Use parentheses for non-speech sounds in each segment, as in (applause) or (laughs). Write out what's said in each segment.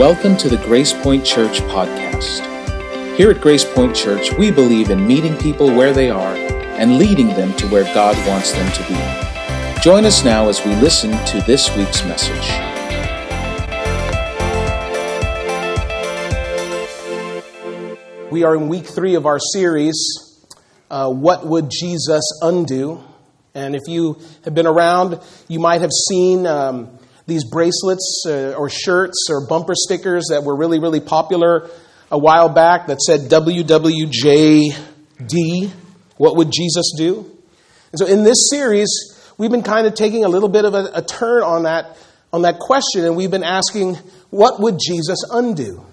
Welcome to the Grace Point Church podcast. Here at Grace Point Church, we believe in meeting people where they are and leading them to where God wants them to be. Join us now as we listen to this week's message. We are in week three of our series, uh, What Would Jesus Undo? And if you have been around, you might have seen um, these bracelets uh, or shirts or bumper stickers that were really, really popular a while back that said WWJD, What Would Jesus Do? And so in this series, we've been kind of taking a little bit of a, a turn on that, on that question, and we've been asking, What would Jesus undo?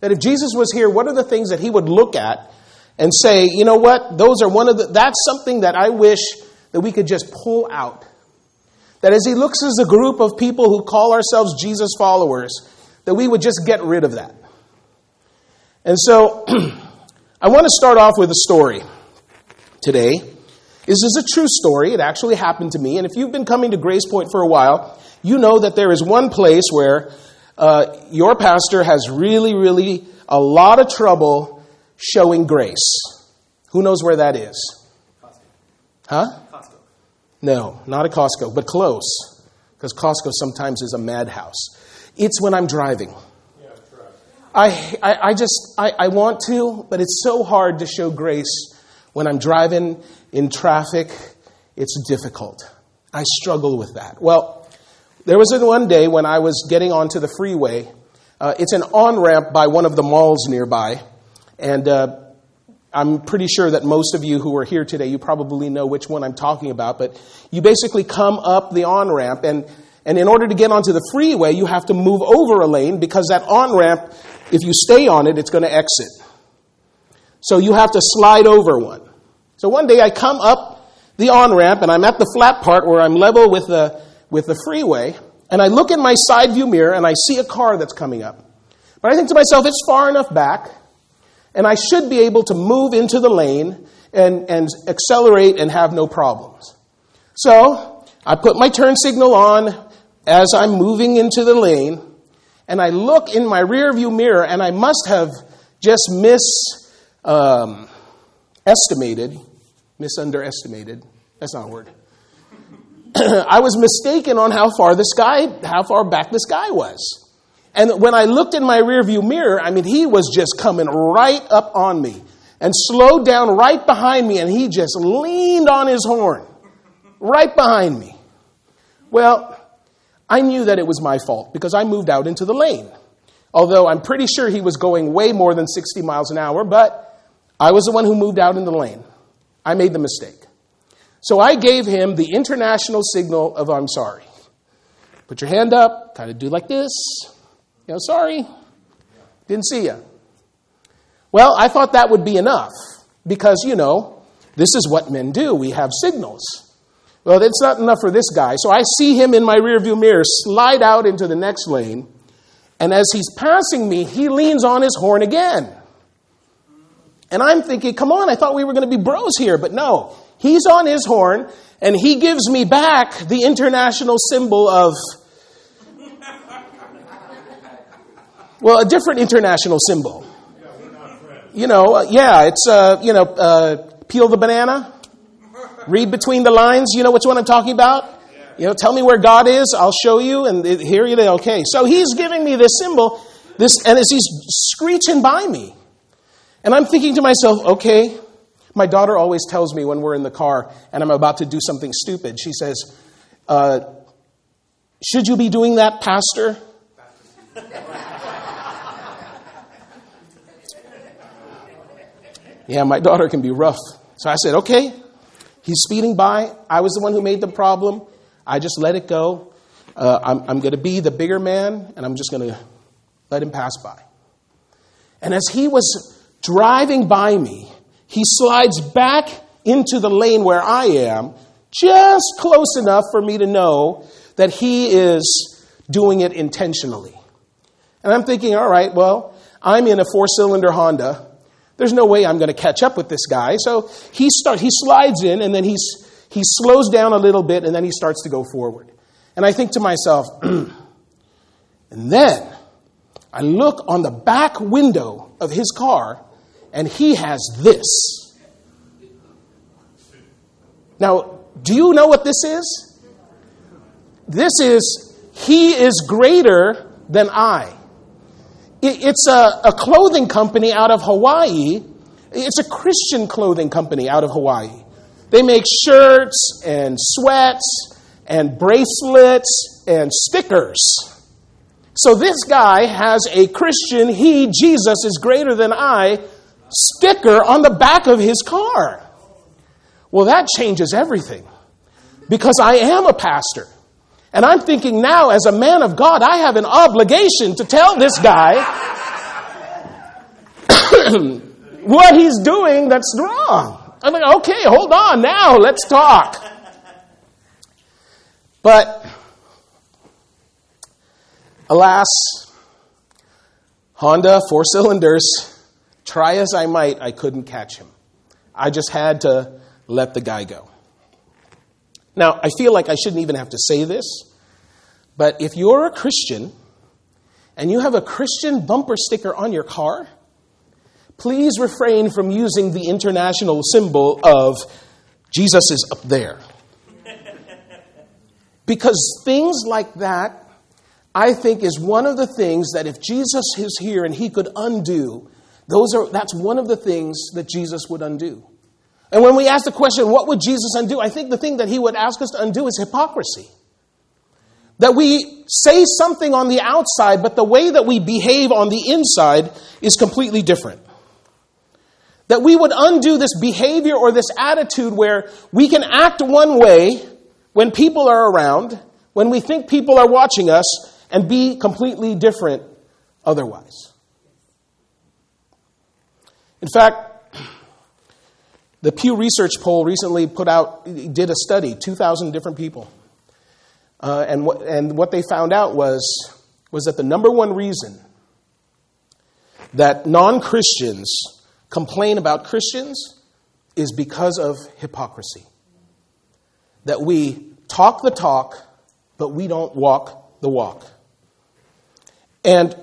That if Jesus was here, what are the things that he would look at and say, you know what, those are one of the, that's something that I wish that we could just pull out. That as he looks as a group of people who call ourselves Jesus followers, that we would just get rid of that. And so, (clears throat) I want to start off with a story today. This is a true story. It actually happened to me. And if you've been coming to Grace Point for a while, you know that there is one place where uh, your pastor has really, really a lot of trouble showing grace. Who knows where that is? Huh? No, not a Costco, but close. Because Costco sometimes is a madhouse. It's when I'm driving. I, I, I just, I, I want to, but it's so hard to show grace when I'm driving in traffic. It's difficult. I struggle with that. Well, there was one day when I was getting onto the freeway. Uh, it's an on ramp by one of the malls nearby. And uh, I'm pretty sure that most of you who are here today, you probably know which one I'm talking about. But you basically come up the on ramp, and, and in order to get onto the freeway, you have to move over a lane because that on ramp, if you stay on it, it's going to exit. So you have to slide over one. So one day I come up the on ramp, and I'm at the flat part where I'm level with the, with the freeway, and I look in my side view mirror and I see a car that's coming up. But I think to myself, it's far enough back and I should be able to move into the lane and, and accelerate and have no problems. So I put my turn signal on as I'm moving into the lane, and I look in my rear view mirror, and I must have just misestimated, um, misunderestimated. That's not a word. (clears throat) I was mistaken on how far this guy, how far back this guy was. And when I looked in my rearview mirror, I mean, he was just coming right up on me and slowed down right behind me, and he just leaned on his horn right behind me. Well, I knew that it was my fault because I moved out into the lane. Although I'm pretty sure he was going way more than 60 miles an hour, but I was the one who moved out in the lane. I made the mistake. So I gave him the international signal of I'm sorry. Put your hand up, kind of do like this. Know, sorry, didn't see you. Well, I thought that would be enough because, you know, this is what men do. We have signals. Well, it's not enough for this guy. So I see him in my rearview mirror slide out into the next lane. And as he's passing me, he leans on his horn again. And I'm thinking, come on, I thought we were going to be bros here. But no, he's on his horn and he gives me back the international symbol of Well, a different international symbol. You know, uh, yeah, it's, uh, you know, uh, peel the banana, read between the lines. You know which one I'm talking about? You know, tell me where God is, I'll show you, and it, here you. Okay, so he's giving me this symbol, this, and as he's screeching by me, and I'm thinking to myself, okay, my daughter always tells me when we're in the car and I'm about to do something stupid, she says, uh, Should you be doing that, Pastor? (laughs) Yeah, my daughter can be rough. So I said, okay, he's speeding by. I was the one who made the problem. I just let it go. Uh, I'm, I'm going to be the bigger man, and I'm just going to let him pass by. And as he was driving by me, he slides back into the lane where I am, just close enough for me to know that he is doing it intentionally. And I'm thinking, all right, well, I'm in a four cylinder Honda. There's no way I'm going to catch up with this guy. So he, start, he slides in and then he's, he slows down a little bit and then he starts to go forward. And I think to myself, (clears throat) and then I look on the back window of his car, and he has this. Now, do you know what this is? This is, He is greater than I. It's a, a clothing company out of Hawaii. It's a Christian clothing company out of Hawaii. They make shirts and sweats and bracelets and stickers. So this guy has a Christian, he, Jesus, is greater than I sticker on the back of his car. Well, that changes everything because I am a pastor. And I'm thinking now, as a man of God, I have an obligation to tell this guy (coughs) what he's doing that's wrong. I'm like, okay, hold on now, let's talk. But, alas, Honda, four cylinders, try as I might, I couldn't catch him. I just had to let the guy go. Now, I feel like I shouldn't even have to say this, but if you're a Christian and you have a Christian bumper sticker on your car, please refrain from using the international symbol of Jesus is up there. (laughs) Because things like that, I think, is one of the things that if Jesus is here and he could undo, those are, that's one of the things that Jesus would undo. And when we ask the question, what would Jesus undo? I think the thing that he would ask us to undo is hypocrisy. That we say something on the outside, but the way that we behave on the inside is completely different. That we would undo this behavior or this attitude where we can act one way when people are around, when we think people are watching us, and be completely different otherwise. In fact, the Pew Research poll recently put out, did a study, 2,000 different people. Uh, and, what, and what they found out was, was that the number one reason that non Christians complain about Christians is because of hypocrisy. That we talk the talk, but we don't walk the walk. And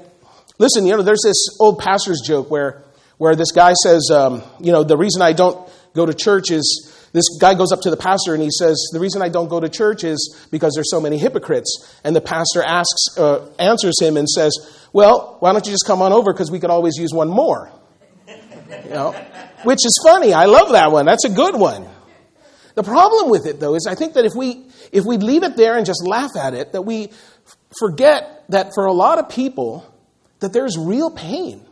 listen, you know, there's this old pastor's joke where, where this guy says, um, you know, the reason I don't go to church is this guy goes up to the pastor and he says, The reason I don't go to church is because there's so many hypocrites. And the pastor asks, uh, answers him and says, Well, why don't you just come on over because we could always use one more? You know, which is funny. I love that one. That's a good one. The problem with it, though, is I think that if we if we leave it there and just laugh at it, that we forget that for a lot of people, that there's real pain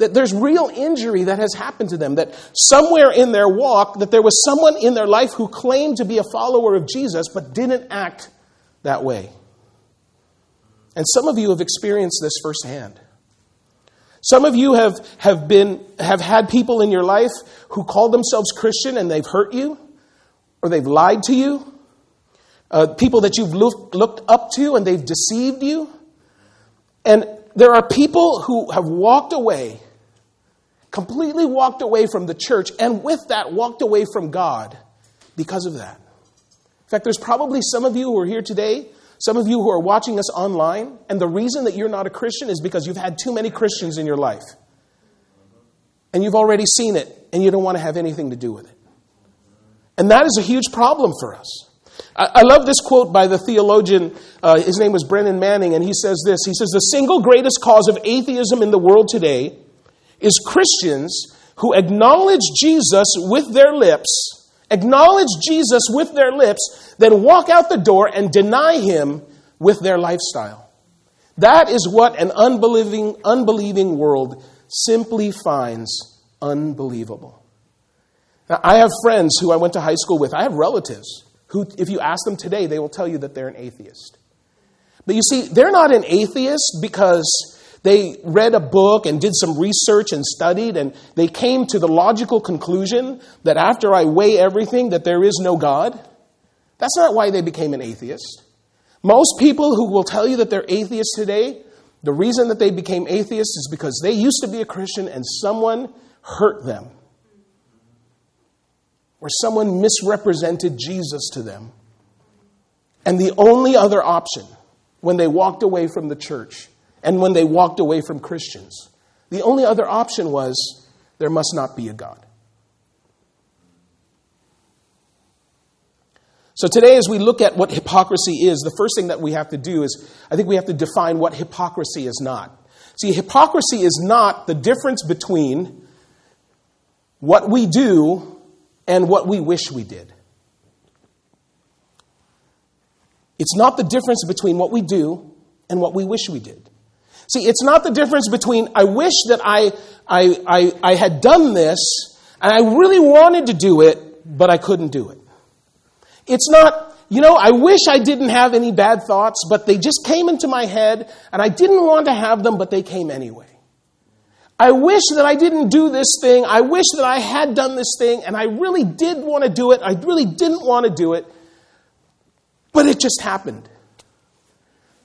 that there's real injury that has happened to them, that somewhere in their walk, that there was someone in their life who claimed to be a follower of Jesus but didn't act that way. And some of you have experienced this firsthand. Some of you have, have, been, have had people in your life who called themselves Christian and they've hurt you or they've lied to you. Uh, people that you've looked up to and they've deceived you. And there are people who have walked away completely walked away from the church, and with that, walked away from God because of that. In fact, there's probably some of you who are here today, some of you who are watching us online, and the reason that you're not a Christian is because you've had too many Christians in your life. And you've already seen it, and you don't want to have anything to do with it. And that is a huge problem for us. I, love this quote by the theologian. Uh, his name was Brennan Manning, and he says this He says, The single greatest cause of atheism in the world today is Christians who acknowledge Jesus with their lips, acknowledge Jesus with their lips, then walk out the door and deny him with their lifestyle. That is what an unbelieving, unbelieving world simply finds unbelievable. Now, I have friends who I went to high school with. I have relatives who, if you ask them today, they will tell you that they're an atheist. But you see, they're not an atheist because they read a book and did some research and studied, and they came to the logical conclusion that after I weigh everything, that there is no God. That's not why they became an atheist. Most people who will tell you that they're atheists today, the reason that they became atheists is because they used to be a Christian and someone hurt them. Or someone misrepresented Jesus to them. And the only other option when they walked away from the church and when they walked away from Christians. The only other option was there must not be a God. So today, as we look at what hypocrisy is, the first thing that we have to do is I think we have to define what hypocrisy is not. See, hypocrisy is not the difference between what we do and what we wish we did. It's not the difference between what we do and what we wish we did. See, it's not the difference between I wish that I, I, I, I had done this and I really wanted to do it, but I couldn't do it. It's not, you know, I wish I didn't have any bad thoughts, but they just came into my head, and I didn't want to have them, but they came anyway. I wish that I didn't do this thing. I wish that I had done this thing, and I really did want to do it. I really didn't want to do it, but it just happened.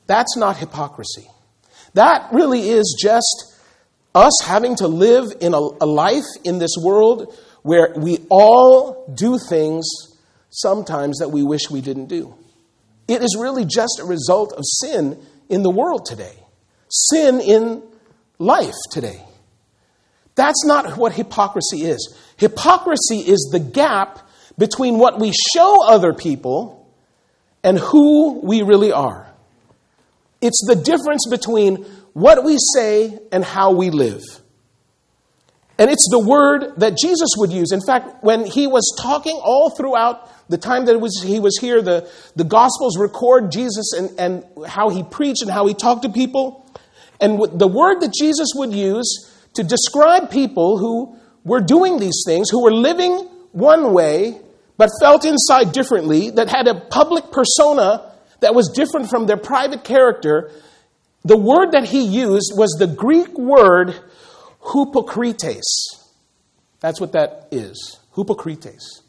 That's not hypocrisy. That really is just us having to live in a, a life in this world where we all do things sometimes that we wish we didn't do. It is really just a result of sin in the world today, sin in life today. That's not what hypocrisy is. Hypocrisy is the gap between what we show other people and who we really are. It's the difference between what we say and how we live. And it's the word that Jesus would use. In fact, when he was talking all throughout the time that was, he was here, the, the Gospels record Jesus and, and how he preached and how he talked to people. And the word that Jesus would use to describe people who were doing these things, who were living one way, but felt inside differently, that had a public persona that was different from their private character, the word that he used was the Greek word hypocrites. That's what that is. Hypocrites.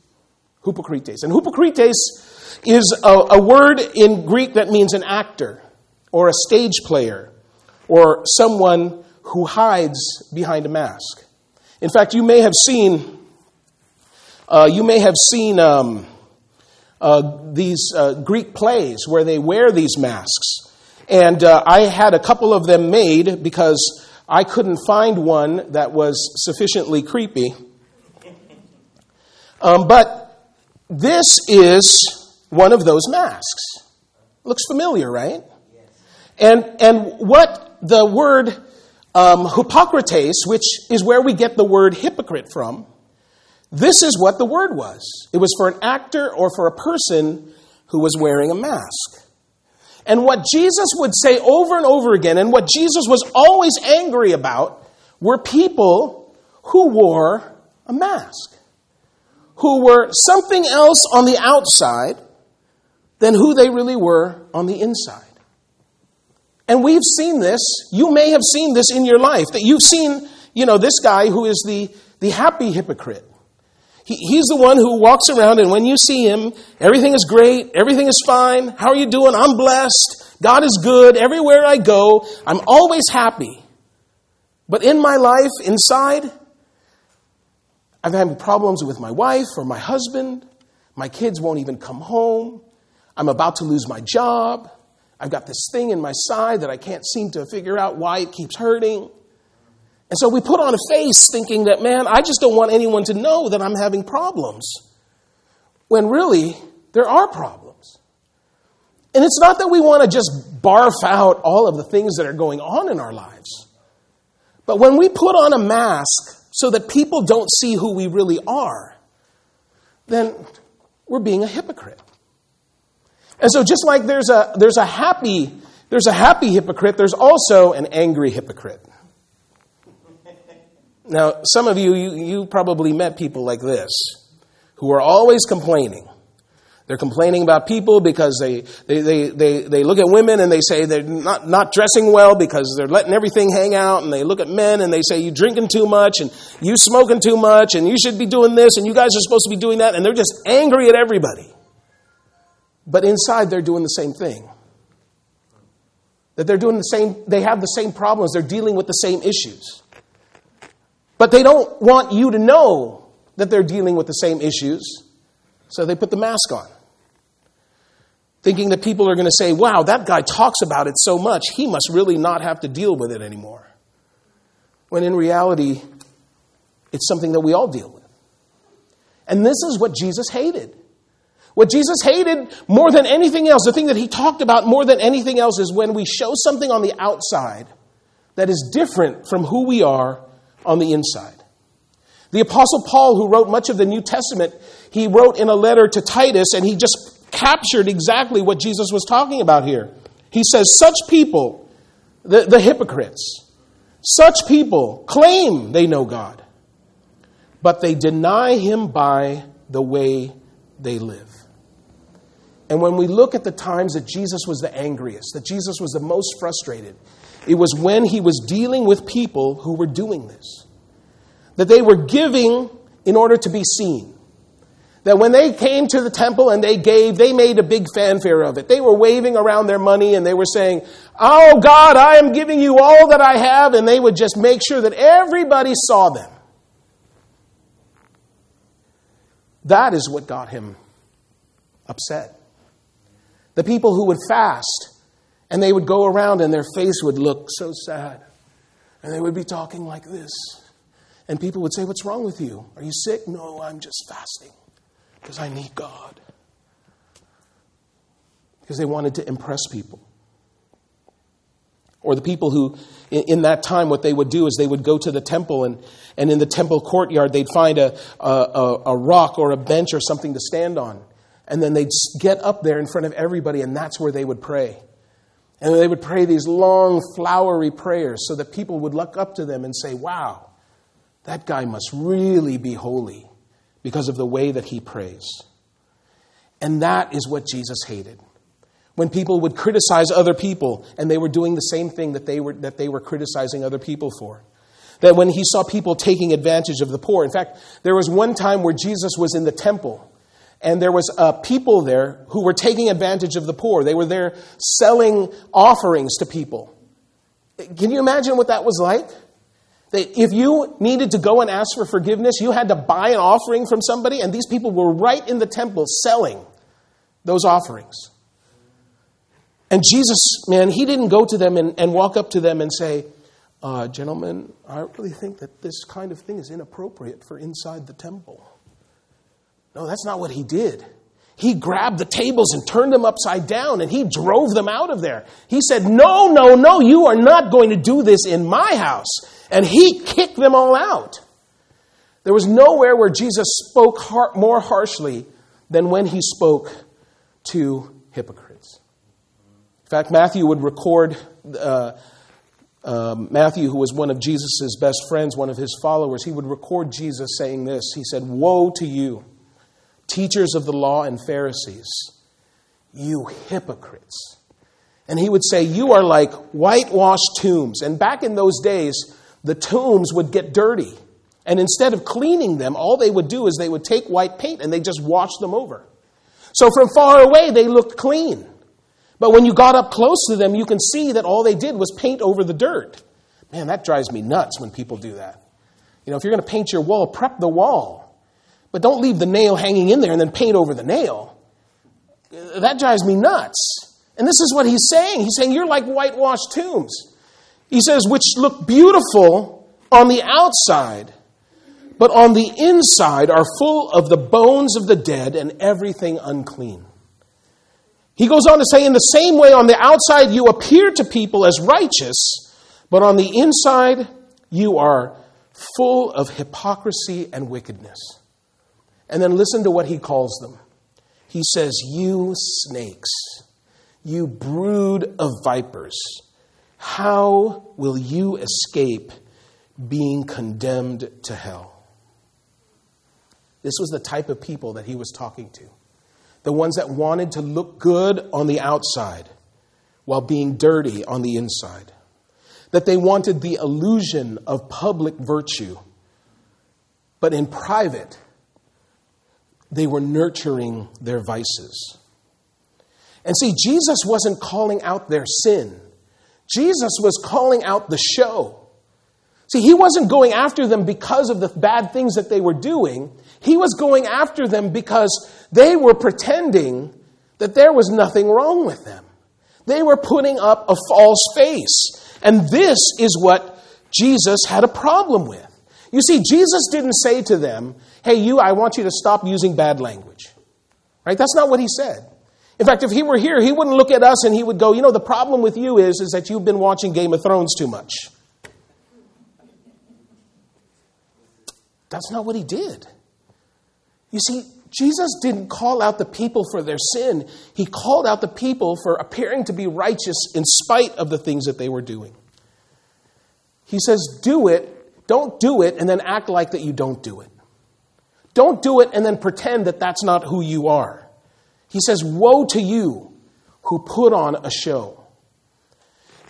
Hypocrites. And hypocrites is a, a word in Greek that means an actor or a stage player or someone who hides behind a mask. In fact, you may have seen, uh, you may have seen um, uh, these uh, Greek plays where they wear these masks. And uh, I had a couple of them made because I couldn't find one that was sufficiently creepy. Um, but this is one of those masks. Looks familiar, right? And, and what the word um, Hippocrates, which is where we get the word hypocrite from, this is what the word was. It was for an actor or for a person who was wearing a mask. And what Jesus would say over and over again, and what Jesus was always angry about, were people who wore a mask who were something else on the outside than who they really were on the inside. And we've seen this. You may have seen this in your life. That you've seen, you know, this guy who is the, the happy hypocrite. He, he's the one who walks around, and when you see him, everything is great, everything is fine. How are you doing? I'm blessed. God is good. Everywhere I go, I'm always happy. But in my life, inside, I'm having problems with my wife or my husband. My kids won't even come home. I'm about to lose my job. I've got this thing in my side that I can't seem to figure out why it keeps hurting. And so we put on a face thinking that, man, I just don't want anyone to know that I'm having problems. When really, there are problems. And it's not that we want to just barf out all of the things that are going on in our lives. But when we put on a mask so that people don't see who we really are, then we're being a hypocrite. And so just like there's a there's a happy there's a happy hypocrite, there's also an angry hypocrite. Now, some of you, you, you probably met people like this who are always complaining. They're complaining about people because they, they, they, they, they look at women and they say they're not, not dressing well because they're letting everything hang out. And they look at men and they say, you drinking too much and you smoking too much and you should be doing this and you guys are supposed to be doing that. And they're just angry at everybody. But inside, they're doing the same thing. That they're doing the same, they have the same problems, they're dealing with the same issues. But they don't want you to know that they're dealing with the same issues, so they put the mask on. thinking that people are going to say, wow, that guy talks about it so much, he must really not have to deal with it anymore. When in reality, it's something that we all deal with. And this is what Jesus hated. What Jesus hated more than anything else, the thing that he talked about more than anything else, is when we show something on the outside that is different from who we are on the inside. The Apostle Paul, who wrote much of the New Testament, he wrote in a letter to Titus, and he just captured exactly what Jesus was talking about here. He says, Such people, the, the hypocrites, such people claim they know God, but they deny him by the way they live. And when we look at the times that Jesus was the angriest, that Jesus was the most frustrated, it was when he was dealing with people who were doing this. That they were giving in order to be seen. That when they came to the temple and they gave, they made a big fanfare of it. They were waving around their money and they were saying, Oh God, I am giving you all that I have. And they would just make sure that everybody saw them. That is what got him upset. The people who would fast and they would go around and their face would look so sad. And they would be talking like this. And people would say, What's wrong with you? Are you sick? No, I'm just fasting because I need God. Because they wanted to impress people. Or the people who, in, that time, what they would do is they would go to the temple, and, and in the temple courtyard, they'd find a, a, a rock or a bench or something to stand on. And then they'd get up there in front of everybody, and that's where they would pray. And they would pray these long, flowery prayers so that people would look up to them and say, Wow, that guy must really be holy because of the way that he prays. And that is what Jesus hated. When people would criticize other people and they were doing the same thing that they were, that they were criticizing other people for. That when he saw people taking advantage of the poor. In fact, there was one time where Jesus was in the temple and there was uh, people there who were taking advantage of the poor. They were there selling offerings to people. Can you imagine what that was like? That if you needed to go and ask for forgiveness, you had to buy an offering from somebody, and these people were right in the temple selling those offerings. And Jesus, man, he didn't go to them and, and walk up to them and say, uh, Gentlemen, I really think that this kind of thing is inappropriate for inside the temple. No, that's not what he did. He grabbed the tables and turned them upside down and he drove them out of there. He said, No, no, no, you are not going to do this in my house. And he kicked them all out. There was nowhere where Jesus spoke more harshly than when he spoke to hypocrites. In fact, Matthew would record, uh, uh, Matthew, who was one of Jesus' best friends, one of his followers, he would record Jesus saying this. He said, Woe to you! Teachers of the law and Pharisees, you hypocrites. And he would say, You are like whitewashed tombs. And back in those days, the tombs would get dirty. And instead of cleaning them, all they would do is they would take white paint and they just wash them over. So from far away, they looked clean. But when you got up close to them, you can see that all they did was paint over the dirt. Man, that drives me nuts when people do that. You know, if you're going to paint your wall, prep the wall. But don't leave the nail hanging in there and then paint over the nail. That drives me nuts. And this is what he's saying. He's saying, You're like whitewashed tombs. He says, which look beautiful on the outside, but on the inside are full of the bones of the dead and everything unclean. He goes on to say, In the same way, on the outside you appear to people as righteous, but on the inside you are full of hypocrisy and wickedness. And then listen to what he calls them. He says, You snakes, you brood of vipers, how will you escape being condemned to hell? This was the type of people that he was talking to. The ones that wanted to look good on the outside while being dirty on the inside. That they wanted the illusion of public virtue, but in private, they were nurturing their vices. And see, Jesus wasn't calling out their sin, Jesus was calling out the show. See, he wasn't going after them because of the bad things that they were doing. He was going after them because they were pretending that there was nothing wrong with them. They were putting up a false face. And this is what Jesus had a problem with. You see, Jesus didn't say to them, Hey, you, I want you to stop using bad language. Right? That's not what he said. In fact, if he were here, he wouldn't look at us and he would go, You know, the problem with you is, is that you've been watching Game of Thrones too much. That's not what he did. You see, Jesus didn't call out the people for their sin, he called out the people for appearing to be righteous in spite of the things that they were doing. He says, Do it, don't do it, and then act like that you don't do it. Don't do it and then pretend that that's not who you are. He says, Woe to you who put on a show.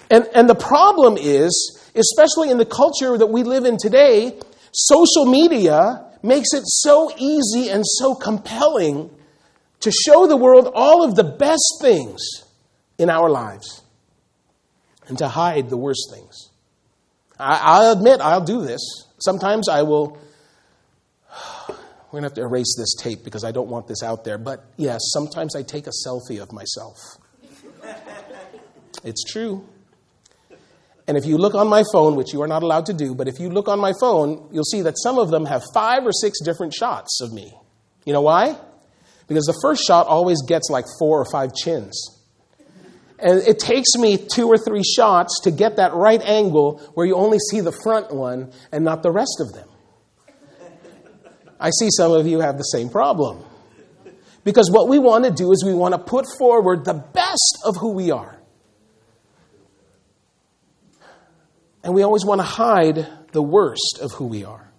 And, and the problem is, especially in the culture that we live in today, social media makes it so easy and so compelling to show the world all of the best things in our lives and to hide the worst things. I, will admit, I'll do this. Sometimes I will. We're going to have to erase this tape because I don't want this out there. But yes, sometimes I take a selfie of myself. it's true. And if you look on my phone, which you are not allowed to do, but if you look on my phone, you'll see that some of them have five or six different shots of me. You know why? Because the first shot always gets like four or five chins. And it takes me two or three shots to get that right angle where you only see the front one and not the rest of them. I see some of you have the same problem. Because what we want to do is we want to put forward the best of who we are. And we always want to hide the worst of who we are.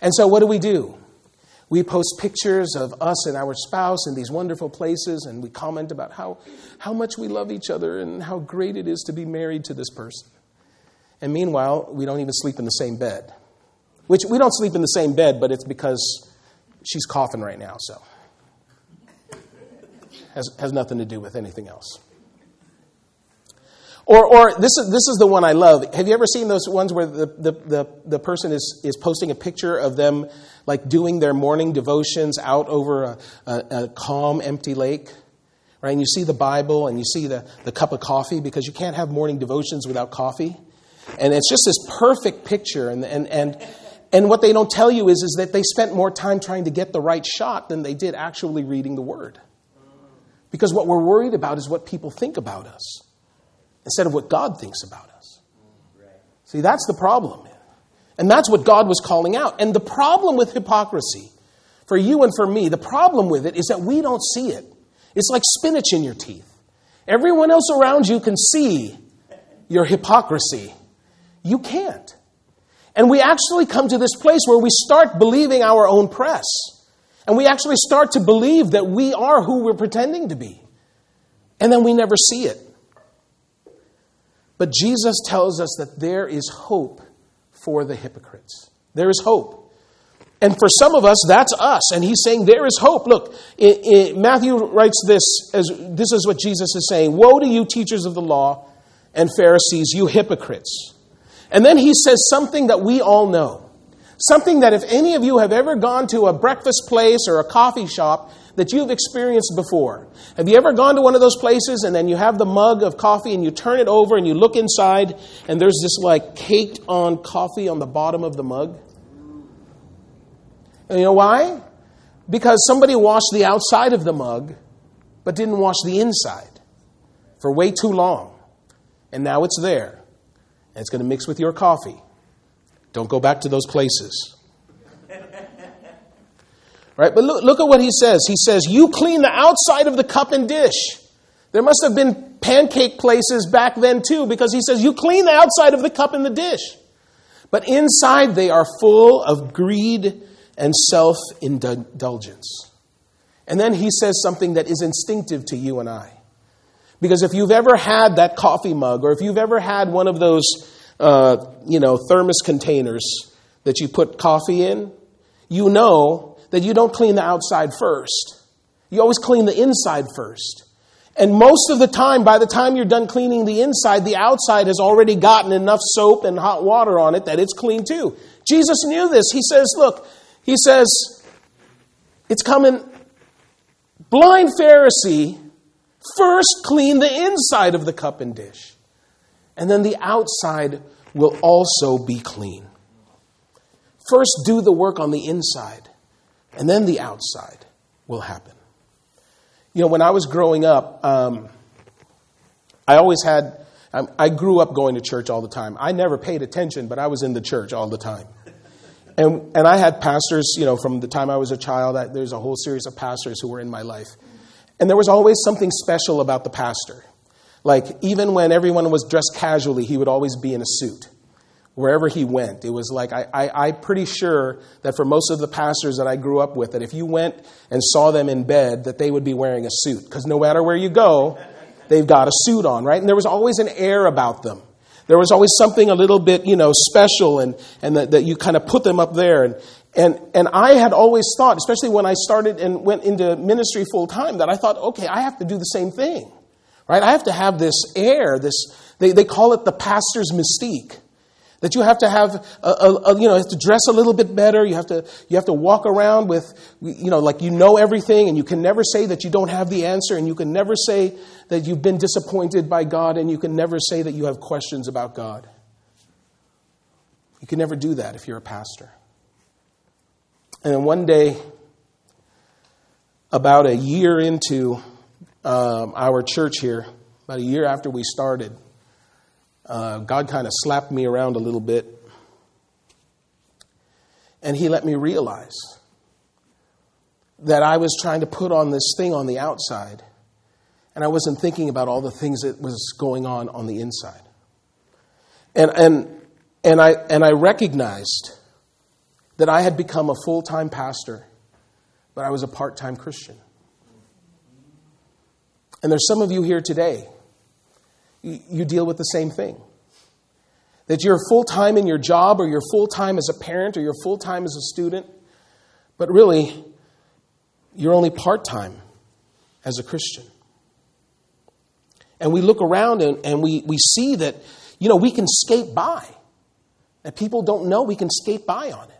And so, what do we do? We post pictures of us and our spouse in these wonderful places, and we comment about how, how much we love each other and how great it is to be married to this person. And meanwhile, we don't even sleep in the same bed. Which we don't sleep in the same bed, but it's because she's coughing right now, so. Has, has nothing to do with anything else. Or, or this, is, this is the one I love. Have you ever seen those ones where the, the, the, the, person is, is posting a picture of them like doing their morning devotions out over a, a, a calm, empty lake? Right? And you see the Bible and you see the, the cup of coffee because you can't have morning devotions without coffee. And it's just this perfect picture. And, and, and, and what they don't tell you is, is that they spent more time trying to get the right shot than they did actually reading the Word. Because what we're worried about is what people think about us instead of what God thinks about us. See, that's the problem. And that's what God was calling out. And the problem with hypocrisy, for you and for me, the problem with it is that we don't see it. It's like spinach in your teeth. Everyone else around you can see your hypocrisy. You can't. And we actually come to this place where we start believing our own press. And we actually start to believe that we are who we're pretending to be. And then we never see it. But Jesus tells us that there is hope for the hypocrites. There is hope. And for some of us, that's us. And he's saying there is hope. Look, it, it, Matthew writes this as this is what Jesus is saying Woe to you, teachers of the law and Pharisees, you hypocrites. And then he says something that we all know. Something that if any of you have ever gone to a breakfast place or a coffee shop that you've experienced before. Have you ever gone to one of those places and then you have the mug of coffee and you turn it over and you look inside and there's this like caked on coffee on the bottom of the mug? And you know why? Because somebody washed the outside of the mug but didn't wash the inside for way too long. And now it's there. And it's going to mix with your coffee. Don't go back to those places. (laughs) Right? But look, look at what he says. He says, You clean the outside of the cup and dish. There must have been pancake places back then too, because he says, You clean the outside of the cup and the dish. But inside they are full of greed and self indulgence. And then he says something that is instinctive to you and I. Because if you've ever had that coffee mug, or if you've ever had one of those, uh, you know, thermos containers that you put coffee in, you know that you don't clean the outside first. You always clean the inside first. And most of the time, by the time you're done cleaning the inside, the outside has already gotten enough soap and hot water on it that it's clean too. Jesus knew this. He says, Look, he says, it's coming, blind Pharisee, first clean the inside of the cup and dish, and then the outside will also be clean. First, do the work on the inside, and then the outside will happen. You know, when I was growing up, um, I always had, um, I grew up going to church all the time. I never paid attention, but I was in the church all the time. And, and I had pastors, you know, from the time I was a child, I, there's a whole series of pastors who were in my life. And there was always something special about the pastor. Like, even when everyone was dressed casually, he would always be in a suit wherever he went. It was like, I, I, I'm pretty sure that for most of the pastors that I grew up with, that if you went and saw them in bed, that they would be wearing a suit. Because no matter where you go, they've got a suit on, right? And there was always an air about them. There was always something a little bit, you know, special and, and that, that you kind of put them up there. And, and, and I had always thought, especially when I started and went into ministry full time, that I thought, okay, I have to do the same thing, right? I have to have this air, this, they, they call it the pastor's mystique. That you have to have, a, a, a, you know, have to dress a little bit better. You have to, you have to walk around with, you know, like you know everything, and you can never say that you don't have the answer, and you can never say that you've been disappointed by God, and you can never say that you have questions about God. You can never do that if you're a pastor. And then one day, about a year into um, our church here, about a year after we started, uh, God kind of slapped me around a little bit. And He let me realize that I was trying to put on this thing on the outside, and I wasn't thinking about all the things that was going on on the inside. And, and, and, I, and I recognized that I had become a full time pastor, but I was a part time Christian. And there's some of you here today you deal with the same thing. That you're full time in your job, or you're full time as a parent, or you're full time as a student, but really, you're only part time as a Christian. And we look around and, and we, we see that, you know, we can skate by. That people don't know we can skate by on it.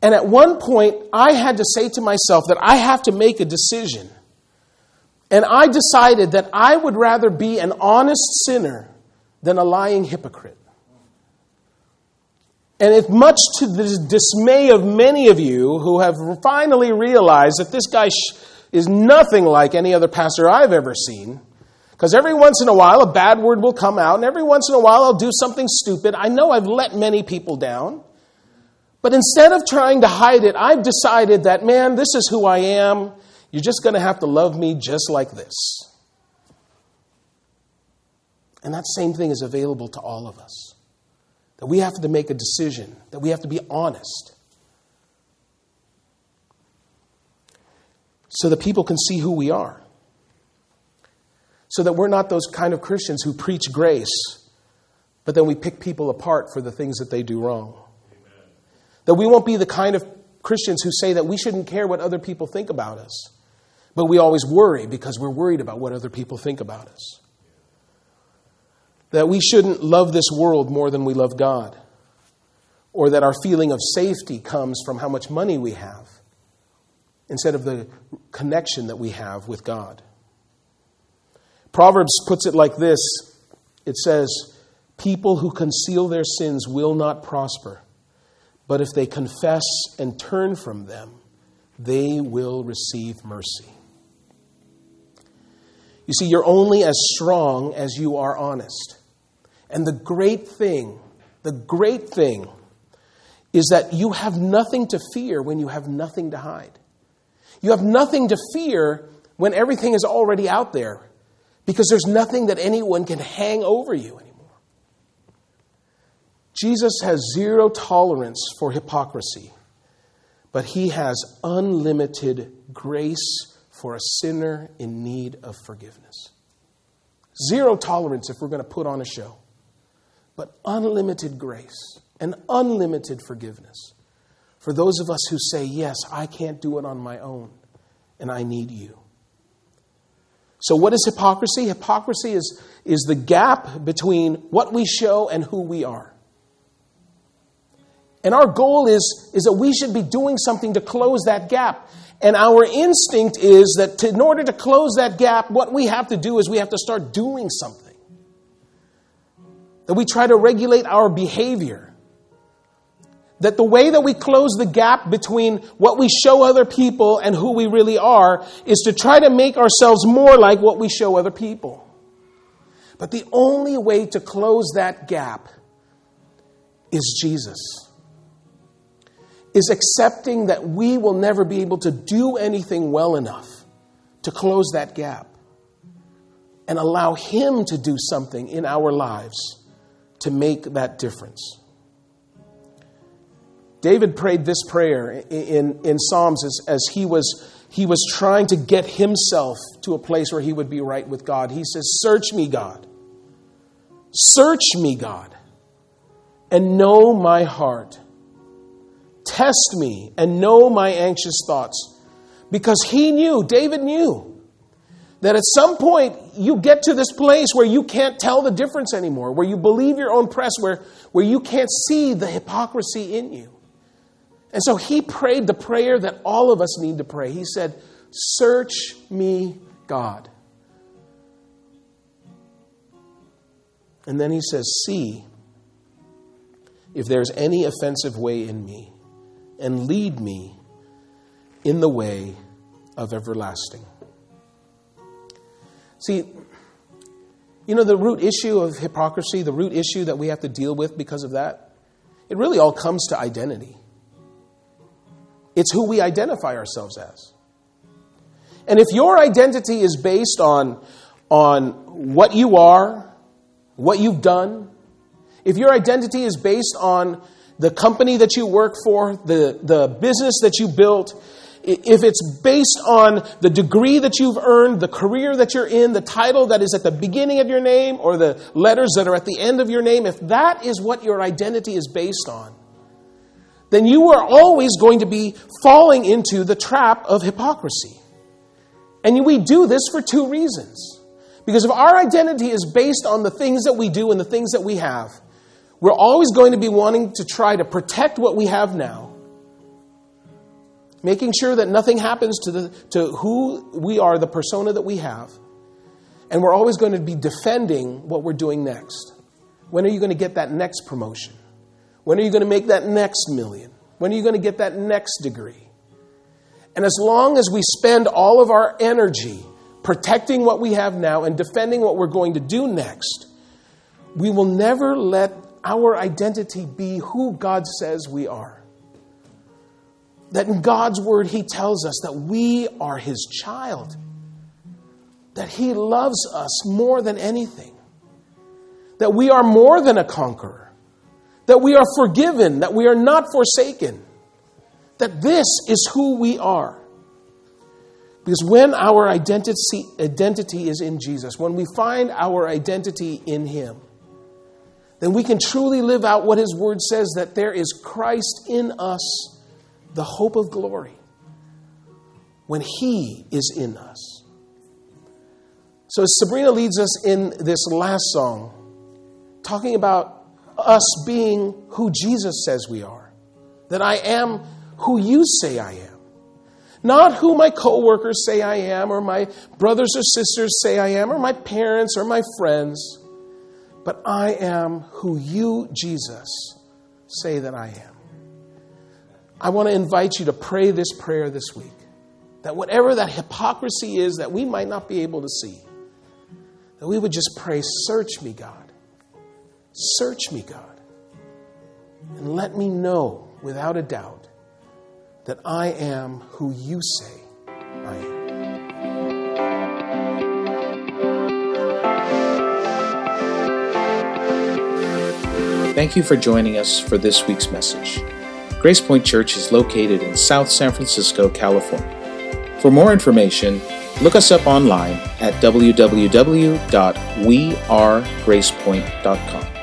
And at one point, I had to say to myself that I have to make a decision and I decided that I would rather be an honest sinner than a lying hypocrite. And it's much to the dismay of many of you who have finally realized that this guy is nothing like any other pastor I've ever seen. Because every once in a while a bad word will come out, and every once in a while I'll do something stupid. I know I've let many people down. But instead of trying to hide it, I've decided that, man, this is who I am. You're just going to have to love me just like this. And that same thing is available to all of us. That we have to make a decision, that we have to be honest. So that people can see who we are. So that we're not those kind of Christians who preach grace, but then we pick people apart for the things that they do wrong. That we won't be the kind of Christians who say that we shouldn't care what other people think about us. But we always worry because we're worried about what other people think about us. That we shouldn't love this world more than we love God. Or that our feeling of safety comes from how much money we have instead of the connection that we have with God. Proverbs puts it like this it says, People who conceal their sins will not prosper, but if they confess and turn from them, they will receive mercy. You see, you're only as strong as you are honest. And the great thing, the great thing is that you have nothing to fear when you have nothing to hide. You have nothing to fear when everything is already out there because there's nothing that anyone can hang over you. Jesus has zero tolerance for hypocrisy, but he has unlimited grace for a sinner in need of forgiveness. Zero tolerance if we're going to put on a show, but unlimited grace and unlimited forgiveness for those of us who say, Yes, I can't do it on my own, and I need you. So, what is hypocrisy? Hypocrisy is, is the gap between what we show and who we are. And our goal is, is that we should be doing something to close that gap. And our instinct is that to, in order to close that gap, what we have to do is we have to start doing something. That we try to regulate our behavior. That the way that we close the gap between what we show other people and who we really are is to try to make ourselves more like what we show other people. But the only way to close that gap is Jesus. Is accepting that we will never be able to do anything well enough to close that gap and allow Him to do something in our lives to make that difference. David prayed this prayer in, in Psalms as, as he, was, he was trying to get himself to a place where he would be right with God. He says, Search me, God. Search me, God, and know my heart. Test me and know my anxious thoughts. Because he knew, David knew, that at some point you get to this place where you can't tell the difference anymore, where you believe your own press, where, where you can't see the hypocrisy in you. And so he prayed the prayer that all of us need to pray. He said, Search me, God. And then he says, See if there's any offensive way in me, and lead me in the way of everlasting. See, you know, the root issue of hypocrisy, the root issue that we have to deal with because of that, it really all comes to identity. It's who we identify ourselves as. And if your identity is based on, on what you are, what you've done, if your identity is based on the company that you work for, the, the business that you built, if it's based on the degree that you've earned, the career that you're in, the title that is at the beginning of your name, or the letters that are at the end of your name, if that is what your identity is based on, then you are always going to be falling into the trap of hypocrisy. And we do this for two reasons. Because if our identity is based on the things that we do and the things that we have, we're always going to be wanting to try to protect what we have now making sure that nothing happens to, the, to who we are, the persona that we have. And we're always going to be defending what we're doing next. When are you going to get that next promotion? When are you going to make that next million? When are you going to get that next degree? And as long as we spend all of our energy protecting what we have now and defending what we're going to do next, we will never let our identity be who God says we are. That in God's word, He tells us that we are His child, that He loves us more than anything, that we are more than a conqueror, that we are forgiven, that we are not forsaken, that this is who we are. Because when our identity, identity is in Jesus, when we find our identity in Him, then we can truly live out what His Word says that there is Christ in us the hope of glory when He is in us. So, as Sabrina leads us in this last song, talking about us being who Jesus says we are, that I am who you say I am. Not who my coworkers say I am, or my brothers or sisters say I am, or my parents or my friends, but I am who you, Jesus, say that I am. I want to invite you to pray this prayer this week. That whatever that hypocrisy is that we might not be able to see, that we would just pray, Search me, God. Search me, God. And let me know without a doubt that I am who you say I am. Thank you for joining us for this week's message. Grace Point Church is located in South San Francisco, California. For more information, look us up online at www.wearegracepoint.com.